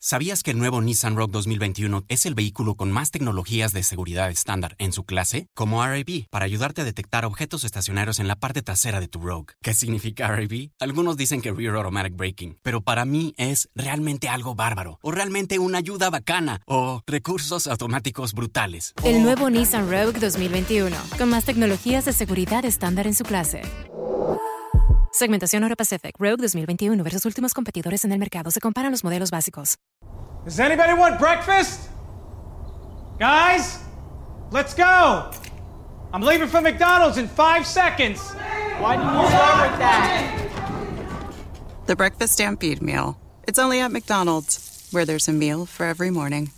¿Sabías que el nuevo Nissan Rogue 2021 es el vehículo con más tecnologías de seguridad estándar en su clase? Como RAB, para ayudarte a detectar objetos estacionarios en la parte trasera de tu Rogue. ¿Qué significa RAB? Algunos dicen que Rear Automatic Braking, pero para mí es realmente algo bárbaro, o realmente una ayuda bacana, o recursos automáticos brutales. El nuevo Nissan Rogue 2021, con más tecnologías de seguridad estándar en su clase. Segmentación Euro Pacific Rogue 2021 versus últimos competidores en el mercado. Se comparan los modelos básicos. Does anybody want breakfast? Guys, let's go. I'm leaving for McDonald's in five seconds. Why did you start with that? The Breakfast Stampede Meal. It's only at McDonald's, where there's a meal for every morning.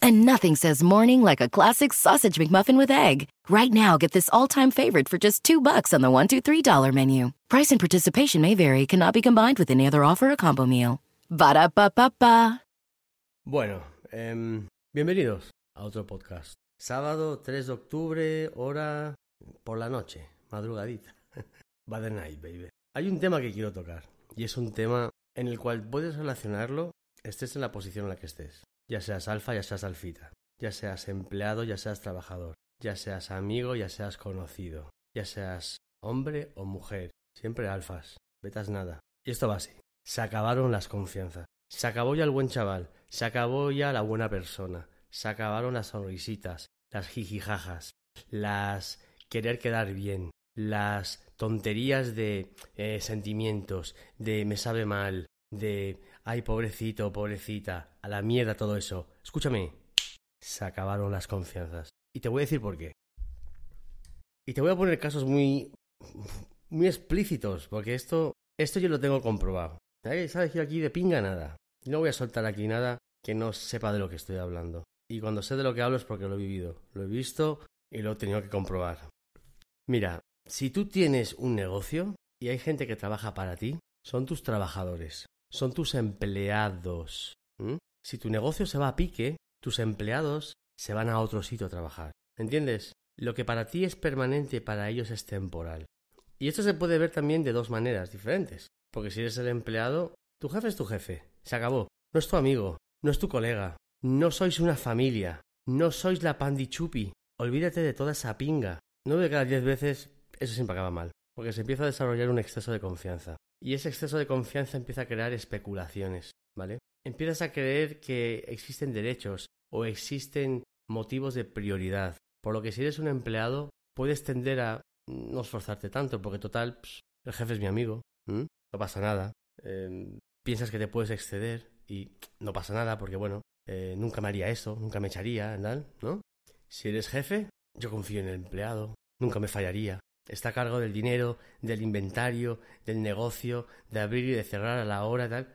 And nothing says morning like a classic sausage McMuffin with egg. Right now, get this all-time favorite for just two bucks on the one, two, three dollar menu. Price and participation may vary. Cannot be combined with any other offer or combo meal. Ba da ba ba ba. Bueno, em, bienvenidos a otro podcast. Sábado 3 de octubre, hora por la noche, madrugadita. By the night, baby. Hay un tema que quiero tocar y es un tema en el cual puedes relacionarlo estés en la posición en la que estés. Ya seas alfa, ya seas alfita. Ya seas empleado, ya seas trabajador. Ya seas amigo, ya seas conocido. Ya seas hombre o mujer. Siempre alfas. Betas nada. Y esto va así. Se acabaron las confianzas. Se acabó ya el buen chaval. Se acabó ya la buena persona. Se acabaron las sonrisitas. Las jijijajas. Las querer quedar bien. Las tonterías de eh, sentimientos. De me sabe mal. De ay pobrecito, pobrecita. A la mierda todo eso. Escúchame. Se acabaron las confianzas. Y te voy a decir por qué. Y te voy a poner casos muy muy explícitos, porque esto esto yo lo tengo comprobado. ¿Sabes que aquí de pinga nada? No voy a soltar aquí nada que no sepa de lo que estoy hablando. Y cuando sé de lo que hablo es porque lo he vivido, lo he visto y lo he tenido que comprobar. Mira, si tú tienes un negocio y hay gente que trabaja para ti, son tus trabajadores, son tus empleados. ¿m? Si tu negocio se va a pique, tus empleados se van a otro sitio a trabajar. ¿Entiendes? Lo que para ti es permanente, para ellos es temporal. Y esto se puede ver también de dos maneras diferentes. Porque si eres el empleado, tu jefe es tu jefe. Se acabó. No es tu amigo, no es tu colega. No sois una familia. No sois la pandichupi. Olvídate de toda esa pinga. Nueve de cada diez veces eso siempre acaba mal. Porque se empieza a desarrollar un exceso de confianza. Y ese exceso de confianza empieza a crear especulaciones, ¿vale? Empiezas a creer que existen derechos o existen motivos de prioridad. Por lo que si eres un empleado, puedes tender a no esforzarte tanto, porque total, pss, el jefe es mi amigo, no pasa nada. Eh, piensas que te puedes exceder y no pasa nada, porque bueno, eh, nunca me haría eso, nunca me echaría, ¿no? Si eres jefe, yo confío en el empleado, nunca me fallaría. Está a cargo del dinero, del inventario, del negocio, de abrir y de cerrar a la hora, tal.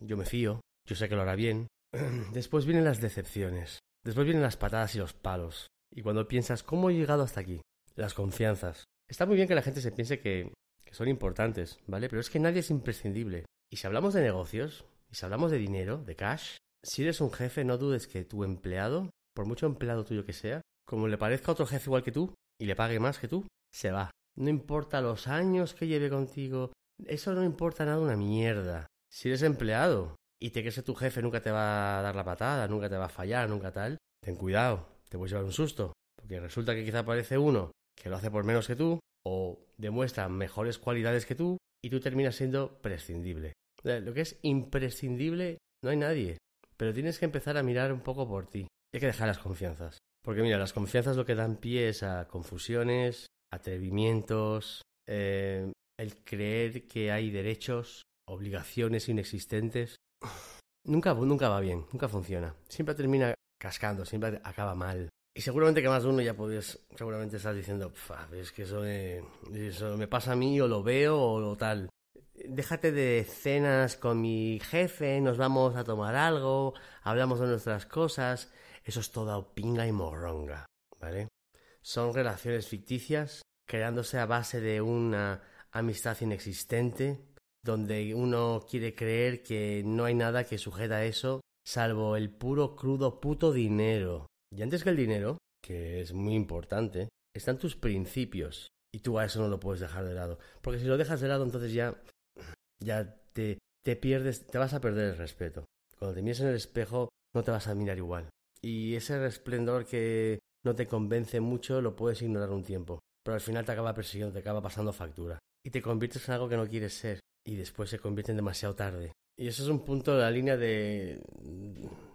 Yo me fío, yo sé que lo hará bien. Después vienen las decepciones, después vienen las patadas y los palos. Y cuando piensas, ¿cómo he llegado hasta aquí? Las confianzas. Está muy bien que la gente se piense que, que son importantes, ¿vale? Pero es que nadie es imprescindible. Y si hablamos de negocios, y si hablamos de dinero, de cash, si eres un jefe, no dudes que tu empleado, por mucho empleado tuyo que sea, como le parezca otro jefe igual que tú y le pague más que tú, se va. No importa los años que lleve contigo, eso no importa nada una mierda. Si eres empleado y te crees que tu jefe nunca te va a dar la patada, nunca te va a fallar, nunca tal, ten cuidado, te puedes llevar un susto. Porque resulta que quizá aparece uno que lo hace por menos que tú o demuestra mejores cualidades que tú y tú terminas siendo prescindible. Lo que es imprescindible no hay nadie, pero tienes que empezar a mirar un poco por ti. Hay que dejar las confianzas. Porque mira, las confianzas lo que dan pie es a confusiones, atrevimientos, eh, el creer que hay derechos, obligaciones inexistentes. Nunca, nunca va bien, nunca funciona. Siempre termina cascando, siempre acaba mal. Y seguramente que más de uno ya puedes, seguramente estás diciendo, es que eso me, me pasa a mí o lo veo o lo tal. Déjate de cenas con mi jefe, nos vamos a tomar algo, hablamos de nuestras cosas. Eso es toda pinga y morronga, ¿vale? Son relaciones ficticias creándose a base de una amistad inexistente, donde uno quiere creer que no hay nada que sujeta eso, salvo el puro crudo puto dinero. Y antes que el dinero, que es muy importante, están tus principios. Y tú a eso no lo puedes dejar de lado. Porque si lo dejas de lado, entonces ya, ya te, te pierdes, te vas a perder el respeto. Cuando te mires en el espejo, no te vas a mirar igual. Y ese resplendor que no te convence mucho, lo puedes ignorar un tiempo. Pero al final te acaba persiguiendo, te acaba pasando factura. Y te conviertes en algo que no quieres ser. Y después se convierte en demasiado tarde. Y eso es un punto de la línea de,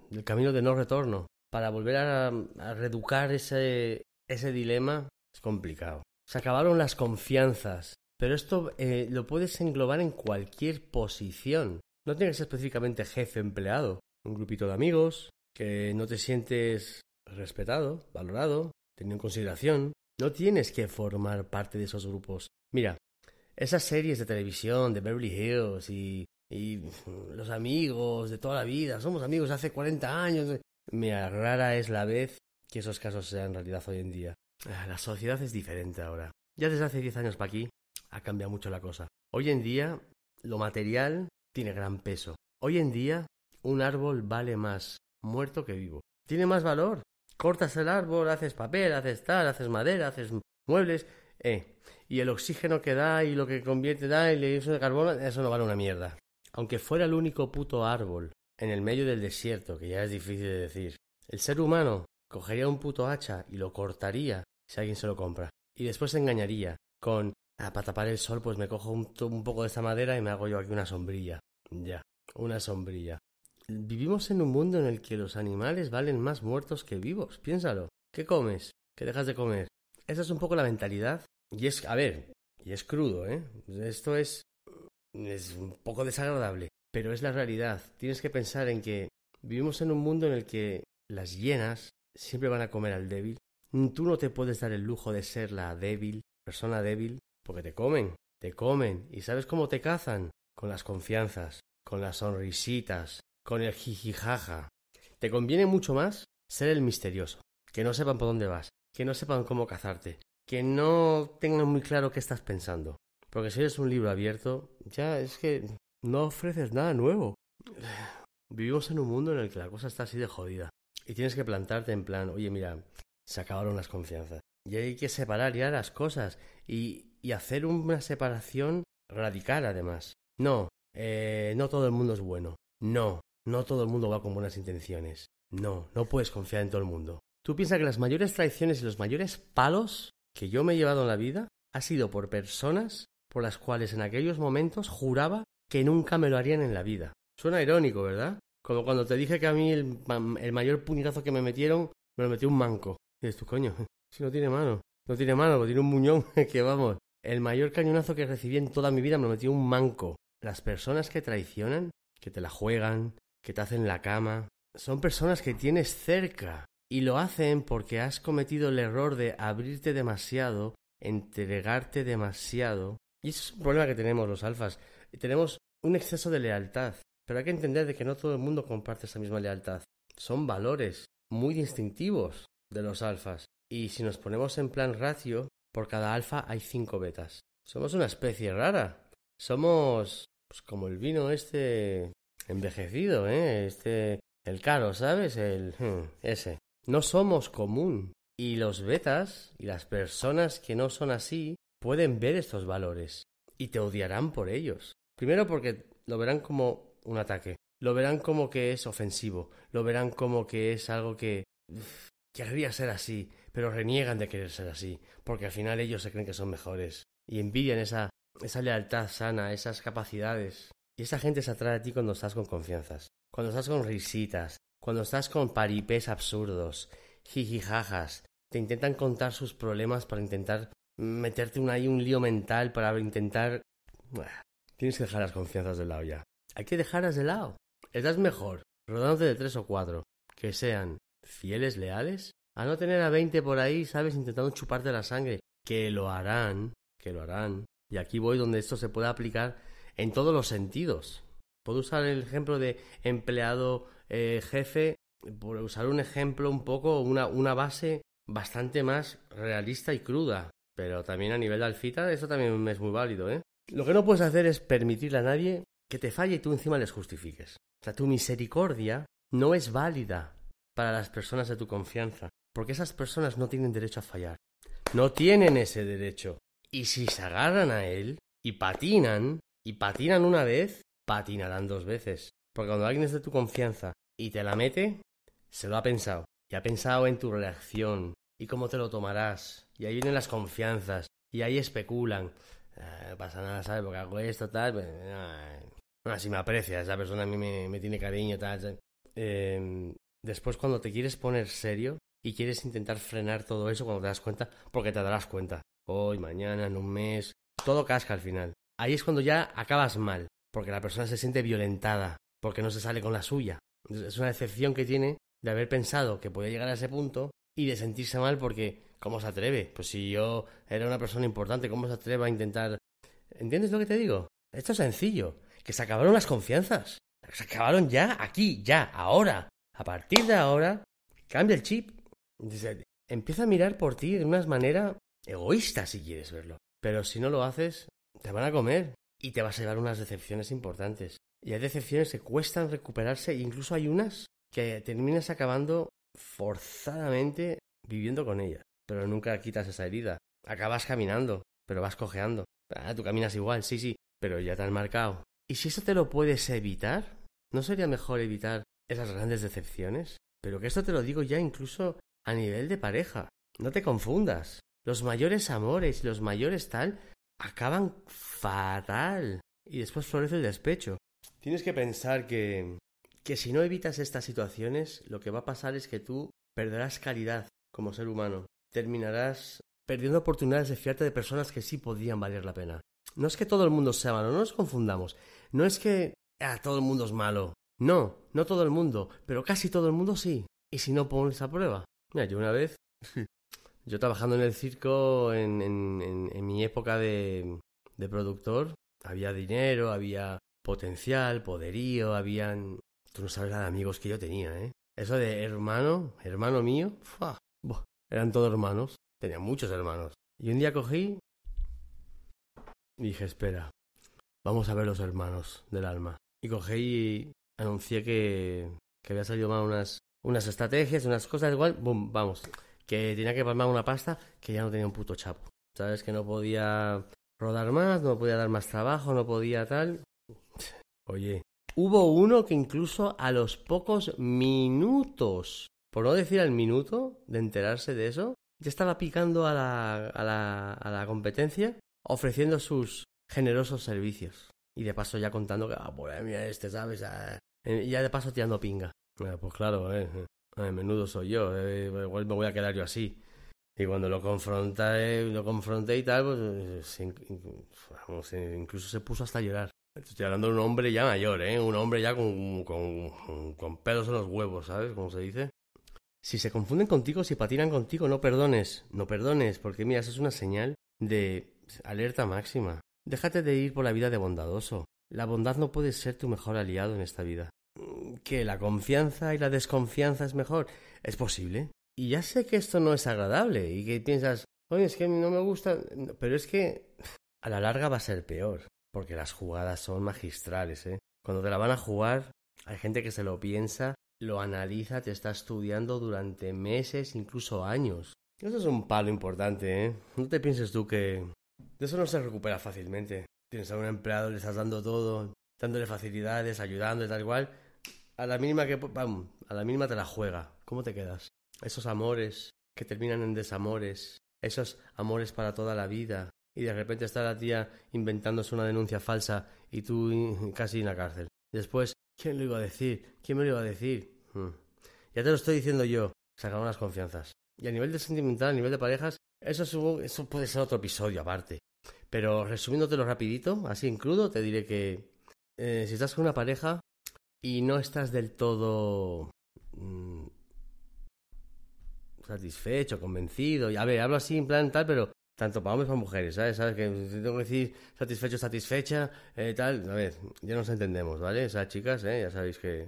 del camino de no retorno para volver a, reeducar ese, ese dilema es complicado. Se acabaron las confianzas, pero esto eh, lo puedes englobar en cualquier posición. No tienes específicamente jefe empleado. Un grupito de amigos que no te sientes respetado, valorado, tenido en consideración. No tienes que formar parte de esos grupos. Mira, esas series de televisión de Beverly Hills y, y los amigos de toda la vida, somos amigos hace 40 años. Mira, rara es la vez que esos casos sean realidad hoy en día. Ah, la sociedad es diferente ahora. Ya desde hace 10 años para aquí ha cambiado mucho la cosa. Hoy en día lo material tiene gran peso. Hoy en día un árbol vale más muerto que vivo. Tiene más valor. Cortas el árbol, haces papel, haces tal, haces madera, haces muebles, eh. Y el oxígeno que da y lo que convierte da y le de carbono, eso no vale una mierda. Aunque fuera el único puto árbol en el medio del desierto, que ya es difícil de decir. El ser humano cogería un puto hacha y lo cortaría si alguien se lo compra. Y después se engañaría con, ah, para tapar el sol, pues me cojo un, un poco de esta madera y me hago yo aquí una sombrilla. Ya, una sombrilla. Vivimos en un mundo en el que los animales valen más muertos que vivos. Piénsalo. ¿Qué comes? ¿Qué dejas de comer? Esa es un poco la mentalidad. Y es, a ver, y es crudo, ¿eh? Esto es, es un poco desagradable. Pero es la realidad. Tienes que pensar en que vivimos en un mundo en el que las hienas siempre van a comer al débil. Tú no te puedes dar el lujo de ser la débil, persona débil, porque te comen, te comen. ¿Y sabes cómo te cazan? Con las confianzas, con las sonrisitas, con el jijijaja. Te conviene mucho más ser el misterioso, que no sepan por dónde vas, que no sepan cómo cazarte, que no tengan muy claro qué estás pensando. Porque si eres un libro abierto, ya es que no ofreces nada nuevo. Vivimos en un mundo en el que la cosa está así de jodida. Y tienes que plantarte en plan, oye, mira, se acabaron las confianzas. Y hay que separar ya las cosas y, y hacer una separación radical además. No, eh, no todo el mundo es bueno. No, no todo el mundo va con buenas intenciones. No, no puedes confiar en todo el mundo. Tú piensas que las mayores traiciones y los mayores palos que yo me he llevado en la vida ha sido por personas por las cuales en aquellos momentos juraba que nunca me lo harían en la vida. Suena irónico, ¿verdad? Como cuando te dije que a mí el, mayor puñetazo que me metieron me lo metió un manco. Y dices tú, coño, si no tiene mano. No tiene mano, tiene un muñón que vamos. El mayor cañonazo que recibí en toda mi vida me lo metió un manco. Las personas que traicionan, que te la juegan, que te hacen la cama, son personas que tienes cerca. Y lo hacen porque has cometido el error de abrirte demasiado, entregarte demasiado. Y ese es un problema que tenemos los alfas tenemos un exceso de lealtad. Pero hay que entender de que no todo el mundo comparte esa misma lealtad. Son valores muy distintivos de los alfas. Y si nos ponemos en plan ratio, por cada alfa hay cinco betas. Somos una especie rara. Somos pues como el vino este envejecido, ¿eh? Este, el caro, ¿sabes? El, hmm, ese. No somos común. Y los betas y las personas que no son así pueden ver estos valores y te odiarán por ellos. Primero porque lo verán como un ataque, lo verán como que es ofensivo, lo verán como que es algo que querría ser así, pero reniegan de querer ser así, porque al final ellos se creen que son mejores y envidian esa, esa lealtad sana, esas capacidades. Y esa gente se atrae a ti cuando estás con confianzas, cuando estás con risitas, cuando estás con paripés absurdos, jijijajas, te intentan contar sus problemas para intentar meterte un, ahí un lío mental, para intentar... tienes que dejar las confianzas de lado ya. Hay que dejarlas de lado. Estás mejor, rodándote de tres o cuatro, que sean fieles, leales, a no tener a veinte por ahí, ¿sabes? Intentando chuparte la sangre. Que lo harán, que lo harán. Y aquí voy donde esto se puede aplicar en todos los sentidos. Puedo usar el ejemplo de empleado eh, jefe, por usar un ejemplo un poco, una, una base bastante más realista y cruda. Pero también a nivel de alfita, eso también es muy válido, ¿eh? Lo que no puedes hacer es permitirle a nadie que te falle y tú encima les justifiques. O sea, tu misericordia no es válida para las personas de tu confianza, porque esas personas no tienen derecho a fallar. No tienen ese derecho. Y si se agarran a él y patinan, y patinan una vez, patinarán dos veces. Porque cuando alguien es de tu confianza y te la mete, se lo ha pensado. Y ha pensado en tu reacción y cómo te lo tomarás. Y ahí vienen las confianzas. Y ahí especulan. Ah, no pasa nada, ¿sabes? Porque hago esto, tal. Pues, ah, si me aprecia, esa persona a mí me, tiene cariño, tal. Eh, después, cuando te quieres poner serio y quieres intentar frenar todo eso, cuando te das cuenta, porque te darás cuenta. Hoy, mañana, en un mes. Todo casca al final. Ahí es cuando ya acabas mal. Porque la persona se siente violentada. Porque no se sale con la suya. Es una decepción que tiene de haber pensado que podía llegar a ese punto y de sentirse mal porque ¿cómo se atreve? Pues si yo era una persona importante, ¿cómo se atreve a intentar... ¿Entiendes lo que te digo? Esto es sencillo, que se acabaron las confianzas. Se acabaron ya, aquí, ya, ahora. A partir de ahora, cambia el chip. empieza a mirar por ti de una manera egoísta si quieres verlo. Pero si no lo haces, te van a comer y te vas a llevar unas decepciones importantes. Y hay decepciones que cuestan recuperarse e incluso hay unas que terminas acabando forzadamente viviendo con ella. Pero nunca quitas esa herida. Acabas caminando, pero vas cojeando. Ah, tú caminas igual, sí, sí, pero ya te han marcado. ¿Y si eso te lo puedes evitar? ¿No sería mejor evitar esas grandes decepciones? Pero que esto te lo digo ya incluso a nivel de pareja. No te confundas. Los mayores amores los mayores tal acaban fatal. Y después florece el despecho. Tienes que pensar que que si no evitas estas situaciones, lo que va a pasar es que tú perderás calidad como ser humano. Terminarás perdiendo oportunidades de fiarte de personas que sí podían valer la pena. No es que todo el mundo sea malo, no nos confundamos. No es que ah, todo el mundo es malo. No, no todo el mundo, pero casi todo el mundo sí. ¿Y si no pones a prueba? Mira, yo una vez, yo trabajando en el circo en, mi época de, productor, había dinero, había potencial, poderío, habían Tú no sabes la de amigos que yo tenía, ¿eh? Eso de hermano, hermano mío, eran todos hermanos. Tenía muchos hermanos. Y un día cogí y dije, espera, vamos a ver los hermanos del alma. Y cogí y anuncié que, que había salido mal unas, unas estrategias, unas cosas igual, boom, vamos. Que tenía que palmar una pasta que ya no tenía un puto chapo. ¿Sabes? Que no podía rodar más, no podía dar más trabajo, no podía tal. Oye, Hubo uno que incluso a los pocos minutos, por no decir al minuto de enterarse de eso, ya estaba picando a la, a la, a la competencia ofreciendo sus generosos servicios. Y de paso ya contando que, ah, pues mira este, ¿sabes? Ah, y ya de paso tirando pinga. pues claro, eh, eh, menudo soy yo, eh, igual me voy a quedar yo así. Y cuando lo confronté, lo confronté y tal, pues incluso se puso hasta a llorar. Estoy hablando de un hombre ya mayor, ¿eh? Un hombre ya con, con, con pelos en los huevos, ¿sabes? Como se dice. Si se confunden contigo, si patinan contigo, no perdones. No perdones, porque mira, eso es una señal de alerta máxima. Déjate de ir por la vida de bondadoso. La bondad no puede ser tu mejor aliado en esta vida. ¿Que la confianza y la desconfianza es mejor? Es posible. Y ya sé que esto no es agradable y que piensas, oye, es que no me gusta, pero es que a la larga va a ser peor. porque las jugadas son magistrales, ¿eh? Cuando te la van a jugar, hay gente que se lo piensa, lo analiza, te está estudiando durante meses, incluso años. Eso es un palo importante, ¿eh? No te pienses tú que de eso no se recupera fácilmente. Tienes a un empleado, le estás dando todo, dándole facilidades, ayudando y tal igual. A la mínima que, vamos, a la mínima te la juega. ¿Cómo te quedas? Esos amores que terminan en desamores, esos amores para toda la vida, y de repente está la tía inventándose una denuncia falsa y tú casi en la cárcel. Después, ¿quién lo iba a decir? ¿Quién me lo iba a decir? Hmm. Ya te lo estoy diciendo yo, se acaban las confianzas. Y a nivel de sentimental, a nivel de parejas, eso, eso puede ser otro episodio aparte. Pero resumiéndotelo rapidito, así en te diré que eh, si estás con una pareja y no estás del todo mm, satisfecho, convencido, y a ver, hablo así en plan tal, pero tanto para hombres como para mujeres, ¿sabes? ¿Sabes? Que tengo que decir satisfecho, satisfecha, eh, tal, a ver, ya nos entendemos, ¿vale? Esas chicas, ¿eh? Ya sabéis que...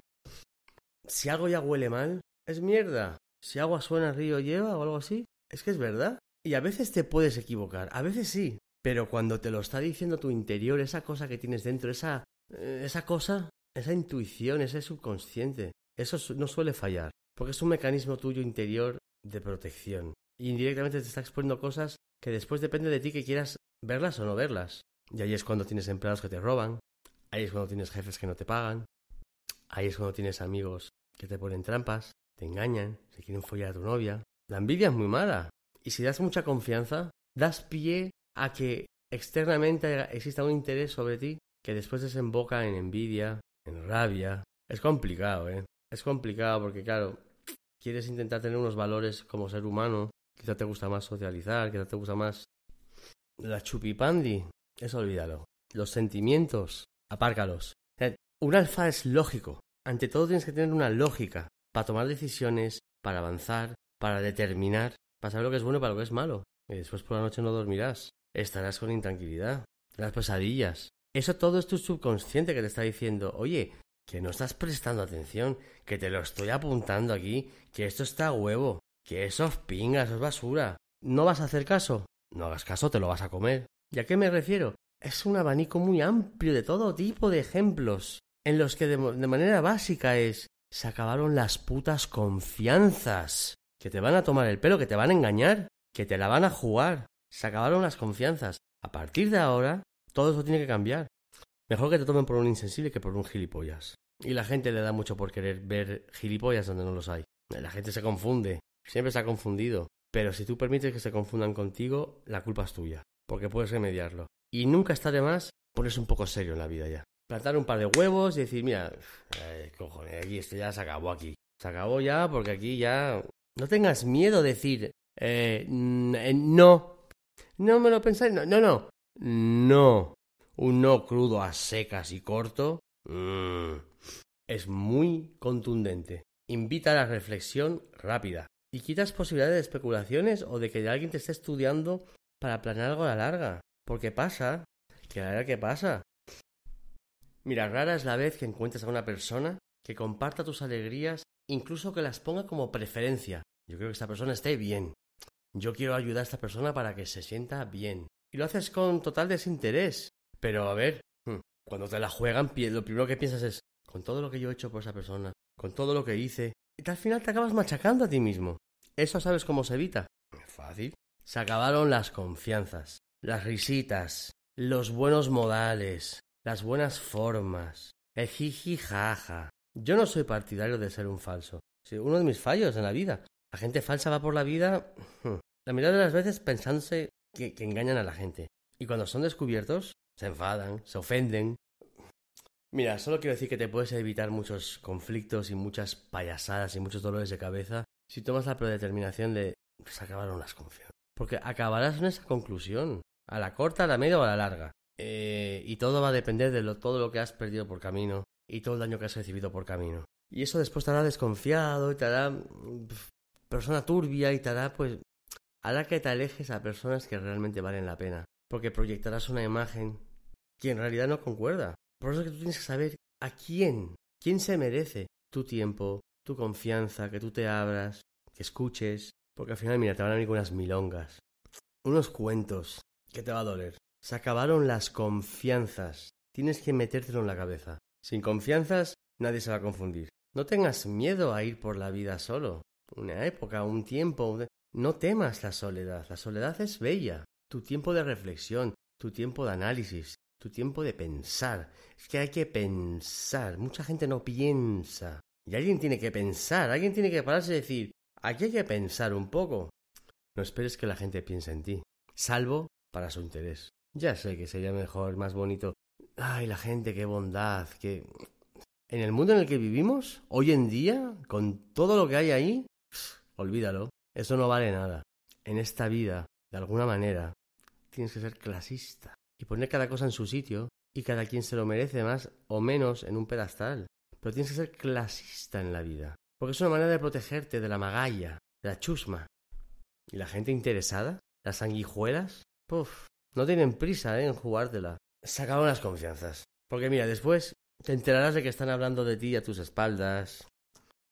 Si algo ya huele mal, es mierda. Si agua suena, río lleva o algo así, es que es verdad. Y a veces te puedes equivocar, a veces sí, pero cuando te lo está diciendo tu interior, esa cosa que tienes dentro, esa, eh, esa cosa, esa intuición, ese subconsciente, eso no suele fallar, porque es un mecanismo tuyo interior de protección. Y indirectamente te está exponiendo cosas que después depende de ti que quieras verlas o no verlas. Y ahí es cuando tienes empleados que te roban, ahí es cuando tienes jefes que no te pagan, ahí es cuando tienes amigos que te ponen trampas, te engañan, se quieren follar a tu novia. La envidia es muy mala. Y si das mucha confianza, das pie a que externamente exista un interés sobre ti que después desemboca en envidia, en rabia. Es complicado, ¿eh? Es complicado porque, claro, quieres intentar tener unos valores como ser humano, quizá te gusta más socializar, quizá te gusta más la chupipandi. Eso olvídalo. Los sentimientos, apárcalos. Un alfa es lógico. Ante todo tienes que tener una lógica para tomar decisiones, para avanzar, para determinar, para saber lo que es bueno y para lo que es malo. Y después por la noche no dormirás. Estarás con intranquilidad, las pesadillas. Eso todo es tu subconsciente que te está diciendo, oye, que no estás prestando atención, que te lo estoy apuntando aquí, que esto está huevo, que eso es pinga, eso es basura. ¿No vas a hacer caso? No hagas caso, te lo vas a comer. ¿Y a qué me refiero? Es un abanico muy amplio de todo tipo de ejemplos, en los que de manera básica es se acabaron las putas confianzas, que te van a tomar el pelo, que te van a engañar, que te la van a jugar. Se acabaron las confianzas. A partir de ahora, todo eso tiene que cambiar. Mejor que te tomen por un insensible que por un gilipollas. Y la gente le da mucho por querer ver gilipollas donde no los hay. La gente se confunde. Siempre se ha confundido. Pero si tú permites que se confundan contigo, la culpa es tuya. Porque puedes remediarlo. Y nunca está de más ponerse un poco serio en la vida ya. Plantar un par de huevos y decir, mira, eh, cojones, aquí esto ya se acabó aquí. Se acabó ya porque aquí ya... No tengas miedo de decir, eh, no. No me lo pensáis, no, no, no. No un no crudo a secas y corto, mm, es muy contundente. Invita a la reflexión rápida y quitas posibilidades de especulaciones o de que alguien te esté estudiando para planear algo a la larga. Porque pasa, que la verdad que pasa. Mira, rara es la vez que encuentres a una persona que comparta tus alegrías, incluso que las ponga como preferencia. Yo creo que esta persona esté bien. Yo quiero ayudar a esta persona para que se sienta bien. Y lo haces con total desinterés. Pero a ver, hmm, cuando te la juegan, lo primero que piensas es, con todo lo que yo he hecho por esa persona, con todo lo que hice, y al final te acabas machacando a ti mismo. ¿Eso sabes cómo se evita? Fácil. Se acabaron las confianzas, las risitas, los buenos modales, las buenas formas, el jiji jaja. Yo no soy partidario de ser un falso. Sí, uno de mis fallos en la vida. La gente falsa va por la vida, hmm, la mitad de las veces pensándose que engañan a la gente. Y cuando son descubiertos, se enfadan, se ofenden. Mira, solo quiero decir que te puedes evitar muchos conflictos y muchas payasadas y muchos dolores de cabeza si tomas la predeterminación de se acabaron las confianzas. Porque acabarás en esa conclusión, a la corta, a la media o a la larga. Eh, y todo va a depender de todo lo que has perdido por camino y todo el daño que has recibido por camino. Y eso después te hará desconfiado y te hará persona turbia y te hará, pues, hará que te alejes a personas que realmente valen la pena. Porque proyectarás una imagen que en realidad no concuerda. Por eso es que tú tienes que saber a quién, quién se merece tu tiempo, tu confianza, que tú te abras, que escuches, porque al final, mira, te van a venir unas milongas, unos cuentos que te va a doler. Se acabaron las confianzas. Tienes que metértelo en la cabeza. Sin confianzas, nadie se va a confundir. No tengas miedo a ir por la vida solo. Una época, un tiempo. No temas la soledad. La soledad es bella. Tu tiempo de reflexión, tu tiempo de análisis, tu tiempo de pensar. Es que hay que pensar. Mucha gente no piensa. Y alguien tiene que pensar. Alguien tiene que pararse y decir, aquí hay que pensar un poco. No esperes que la gente piense en ti. Salvo para su interés. Ya sé que sería mejor, más bonito. Ay, la gente, qué bondad, qué... En el mundo en el que vivimos, hoy en día, con todo lo que hay ahí, olvídalo. Eso no vale nada. En esta vida, de alguna manera, tienes que ser clasista y poner cada cosa en su sitio y cada quien se lo merece más o menos en un pedestal. Pero tienes que ser clasista en la vida. Porque es una manera de protegerte de la magalla, de la chusma. Y la gente interesada, las sanguijuelas, puff, no tienen prisa ¿eh? en jugártela. Se acaban las confianzas. Porque mira, después te enterarás de que están hablando de ti a tus espaldas.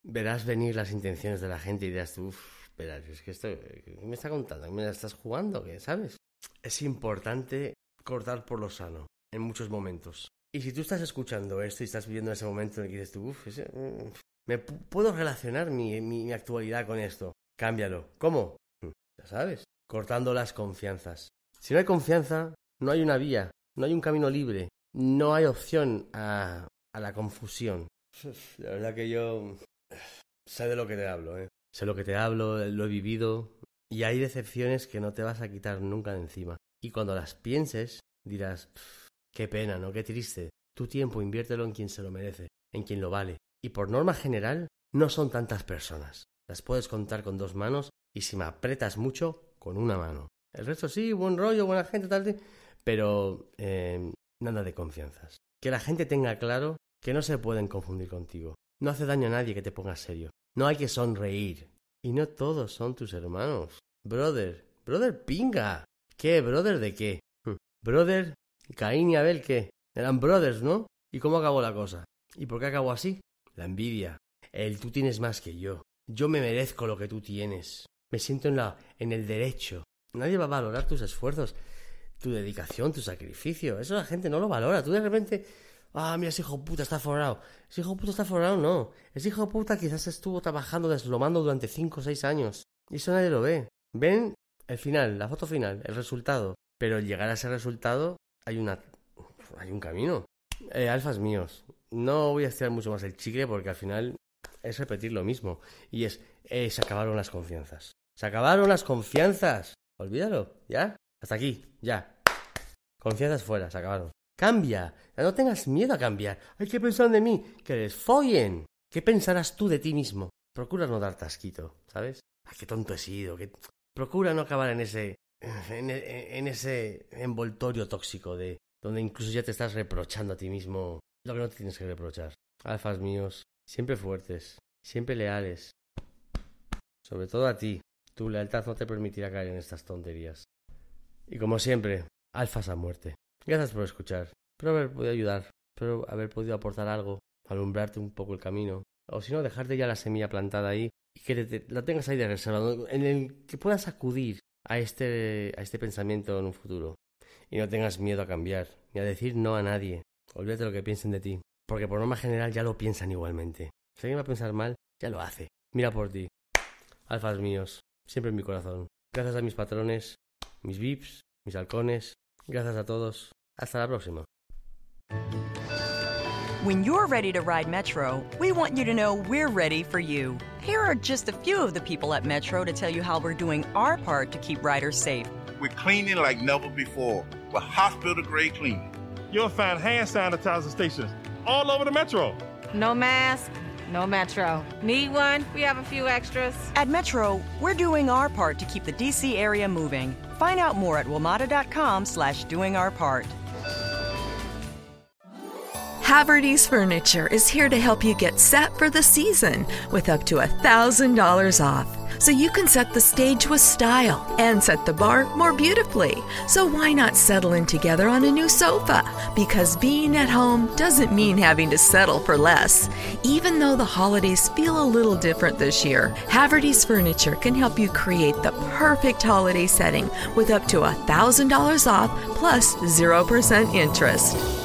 Verás venir las intenciones de la gente y dirás, uff, espera, es que esto, ¿qué me está contando? ¿Me la estás jugando? ¿Qué sabes? Es importante cortar por lo sano en muchos momentos. Y si tú estás escuchando esto y estás viviendo ese momento en el que dices tú, uff, me puedo relacionar mi, mi actualidad con esto. Cámbialo. ¿Cómo? Mm, ya sabes, cortando las confianzas. Si no hay confianza, no hay una vía, no hay un camino libre, no hay opción a, a la confusión. La verdad que yo sé de lo que te hablo, ¿eh? Sé lo que te hablo, lo he vivido, y hay decepciones que no te vas a quitar nunca de encima. Y cuando las pienses, dirás, qué pena, ¿no? Qué triste. Tu tiempo inviértelo en quien se lo merece, en quien lo vale. Y por norma general, no son tantas personas. Las puedes contar con dos manos y si me aprietas mucho, con una mano. El resto sí, buen rollo, buena gente, tal, pero eh, nada de confianzas. Que la gente tenga claro que no se pueden confundir contigo. No hace daño a nadie que te pongas serio. No hay que sonreír. Y no todos son tus hermanos. Brother, brother pinga. ¿Qué? ¿Brother de qué? Hm. Brother, Caín y Abel, ¿qué? Eran brothers, ¿no? ¿Y cómo acabó la cosa? ¿Y por qué acabó así? La envidia. El tú tienes más que yo. Yo me merezco lo que tú tienes. Me siento en, la, en el derecho. Nadie va a valorar tus esfuerzos, tu dedicación, tu sacrificio. Eso la gente no lo valora. Tú de repente, ah, mira, ese hijo puta está forrado. Ese hijo puta está forrado, no. Ese hijo puta quizás estuvo trabajando deslomando durante cinco o seis años. Y eso nadie lo ve. Ven el final, la foto final, el resultado. Pero al llegar a ese resultado hay una hay un camino. Eh, alfas míos, no voy a estirar mucho más el chicle porque al final es repetir lo mismo. Y es, eh, se acabaron las confianzas. Se acabaron las confianzas. Olvídalo, ¿ya? Hasta aquí, ya. Confianzas fuera, se acabaron. Cambia, no tengas miedo a cambiar. Hay que pensar de mí, que les follen. ¿Qué pensarás tú de ti mismo? Procura no dar tasquito, ¿sabes? Ay, qué tonto he sido. Procura no acabar en ese, en, en ese envoltorio tóxico de donde incluso ya te estás reprochando a ti mismo lo que no te tienes que reprochar. Alfas míos, siempre fuertes, siempre leales. Sobre todo a ti, tu lealtad no te permitirá caer en estas tonterías. Y como siempre, alfas a muerte. Gracias por escuchar. Espero haber podido ayudar. Espero haber podido aportar algo, alumbrarte un poco el camino. O si no, dejarte ya la semilla plantada ahí y que la tengas ahí de reserva, en el que puedas acudir a este, a este pensamiento en un futuro. Y no tengas miedo a cambiar, ni a decir no a nadie. Olvídate lo que piensen de ti, porque por norma general ya lo piensan igualmente. Si alguien va a pensar mal, ya lo hace. Mira por ti. Alfas míos, siempre en mi corazón. Gracias a mis patrones, mis VIPs, mis halcones. Gracias a todos. Hasta la próxima. When you're ready to ride Metro, we want you to know we're ready for you. Here are just a few of the people at Metro to tell you how we're doing our part to keep riders safe. We're cleaning like never before with hospital grade cleaning. You'll find hand sanitizer stations all over the Metro. No mask no Metro. Need one? We have a few extras. At Metro, we're doing our part to keep the DC area moving. Find out more at WMATA.com slash doing our part. Haverty's Furniture is here to help you get set for the season with up to $1,000 off. So you can set the stage with style and set the bar more beautifully. So why not settle in together on a new sofa? Because being at home doesn't mean having to settle for less. Even though the holidays feel a little different this year, Haverty's Furniture can help you create the perfect holiday setting with up to $1,000 off plus 0% interest.